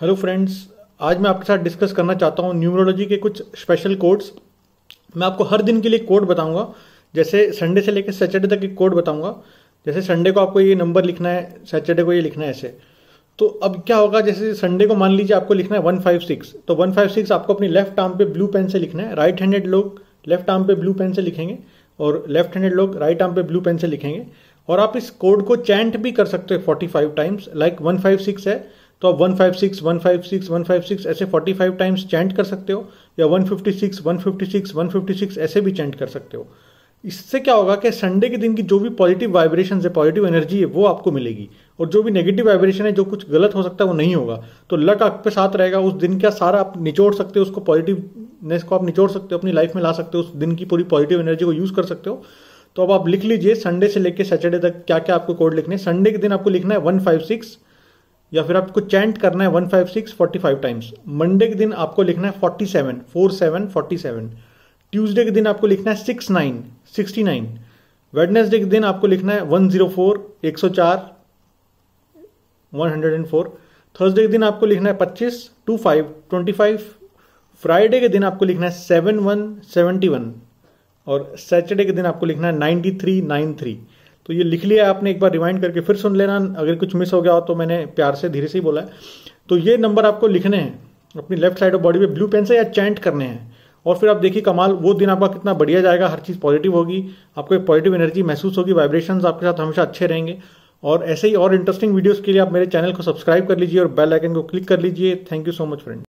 Hello friends आज मैं आपके साथ डिस्कस करना चाहता हूँ न्यूमरोलॉजी के कुछ स्पेशल कोड्स मैं आपको हर दिन के लिए कोड बताऊँगा। जैसे संडे से लेकर सैटरडे तक एक कोड बताऊँगा। जैसे संडे को आपको ये नंबर लिखना है सैटरडे को ये लिखना है ऐसे। तो अब क्या होगा, जैसे संडे को मान लीजिए आपको लिखना है वन फाइव सिक्स तो वन फाइव सिक्स आपको अपनी लेफ़्ट आर्म पे ब्लू पेन से लिखना है। राइट हैंडेड लोग लेफ़्ट आर्म पे ब्लू पेन से लिखेंगे और लेफ़्ट हैंडेड लोग राइट आर्म पे ब्लू पेन से लिखेंगे। और आप इस कोड को चैंट भी कर सकते हो forty five times like one five six है। तो आप 156, 156, 156 ऐसे 45 टाइम्स चैंट कर सकते हो या 156, 156, 156 ऐसे भी चैंट कर सकते हो। इससे क्या होगा कि संडे के दिन की जो भी पॉजिटिव वाइब्रेशन है पॉजिटिव एनर्जी है वो आपको मिलेगी। और जो भी नेगेटिव वाइब्रेशन है जो कुछ गलत हो सकता है वो नहीं होगा। तो लक आपके साथ रहेगा उस दिन का सारा आप निचोड़ सकते हो उसको पॉजिटिवनेस को आप निचोड़ सकते हो अपनी लाइफ में ला सकते हो उस दिन की पूरी पॉजिटिव एनर्जी को यूज़ कर सकते हो। तो अब आप लिख लीजिए संडे से लेकर सैटरडे तक क्या क्या आपको कोड लिखने संडे के दिन आपको लिखना है वन फाइव सिक्स या फिर आपको चैंट करना है one five six forty five times Monday के दिन आपको लिखना है forty seven four seven forty seven Tuesday के दिन आपको लिखना है six nine sixty nine Wednesday के दिन आपको लिखना है वन ज़ीरो फोर एक सौ चार one hundred and four Thursday के दिन आपको लिखना है पच्चीस two five twenty five Friday के दिन आपको लिखना है सेवन वन सेवेंटी वन और सैटरडे के दिन आपको लिखना है नाइन्टी थ्री नाइन थ्री तो ये लिख लिया आपने, एक बार रिमाइंड करके फिर सुन लेना, अगर कुछ मिस हो गया हो तो मैंने प्यार से धीरे से ही बोला है। तो ये नंबर आपको लिखने हैं, अपनी लेफ़्ट साइड ऑफ़ बॉडी पे ब्लू पेन से या चैंट करने हैं। और फिर आप देखिए कमाल, वो दिन आपका कितना बढ़िया जाएगा, हर चीज़ पॉजिटिव होगी, आपको एक पॉजिटिव एनर्जी महसूस होगी वाइब्रेशन आपके साथ हमेशा अच्छे रहेंगे। और ऐसे ही और इंटरेस्टिंग वीडियोस के लिए आप मेरे चैनल को सब्सक्राइब कर लीजिए और बेल आइकन को क्लिक कर लीजिए। Thank you so much friend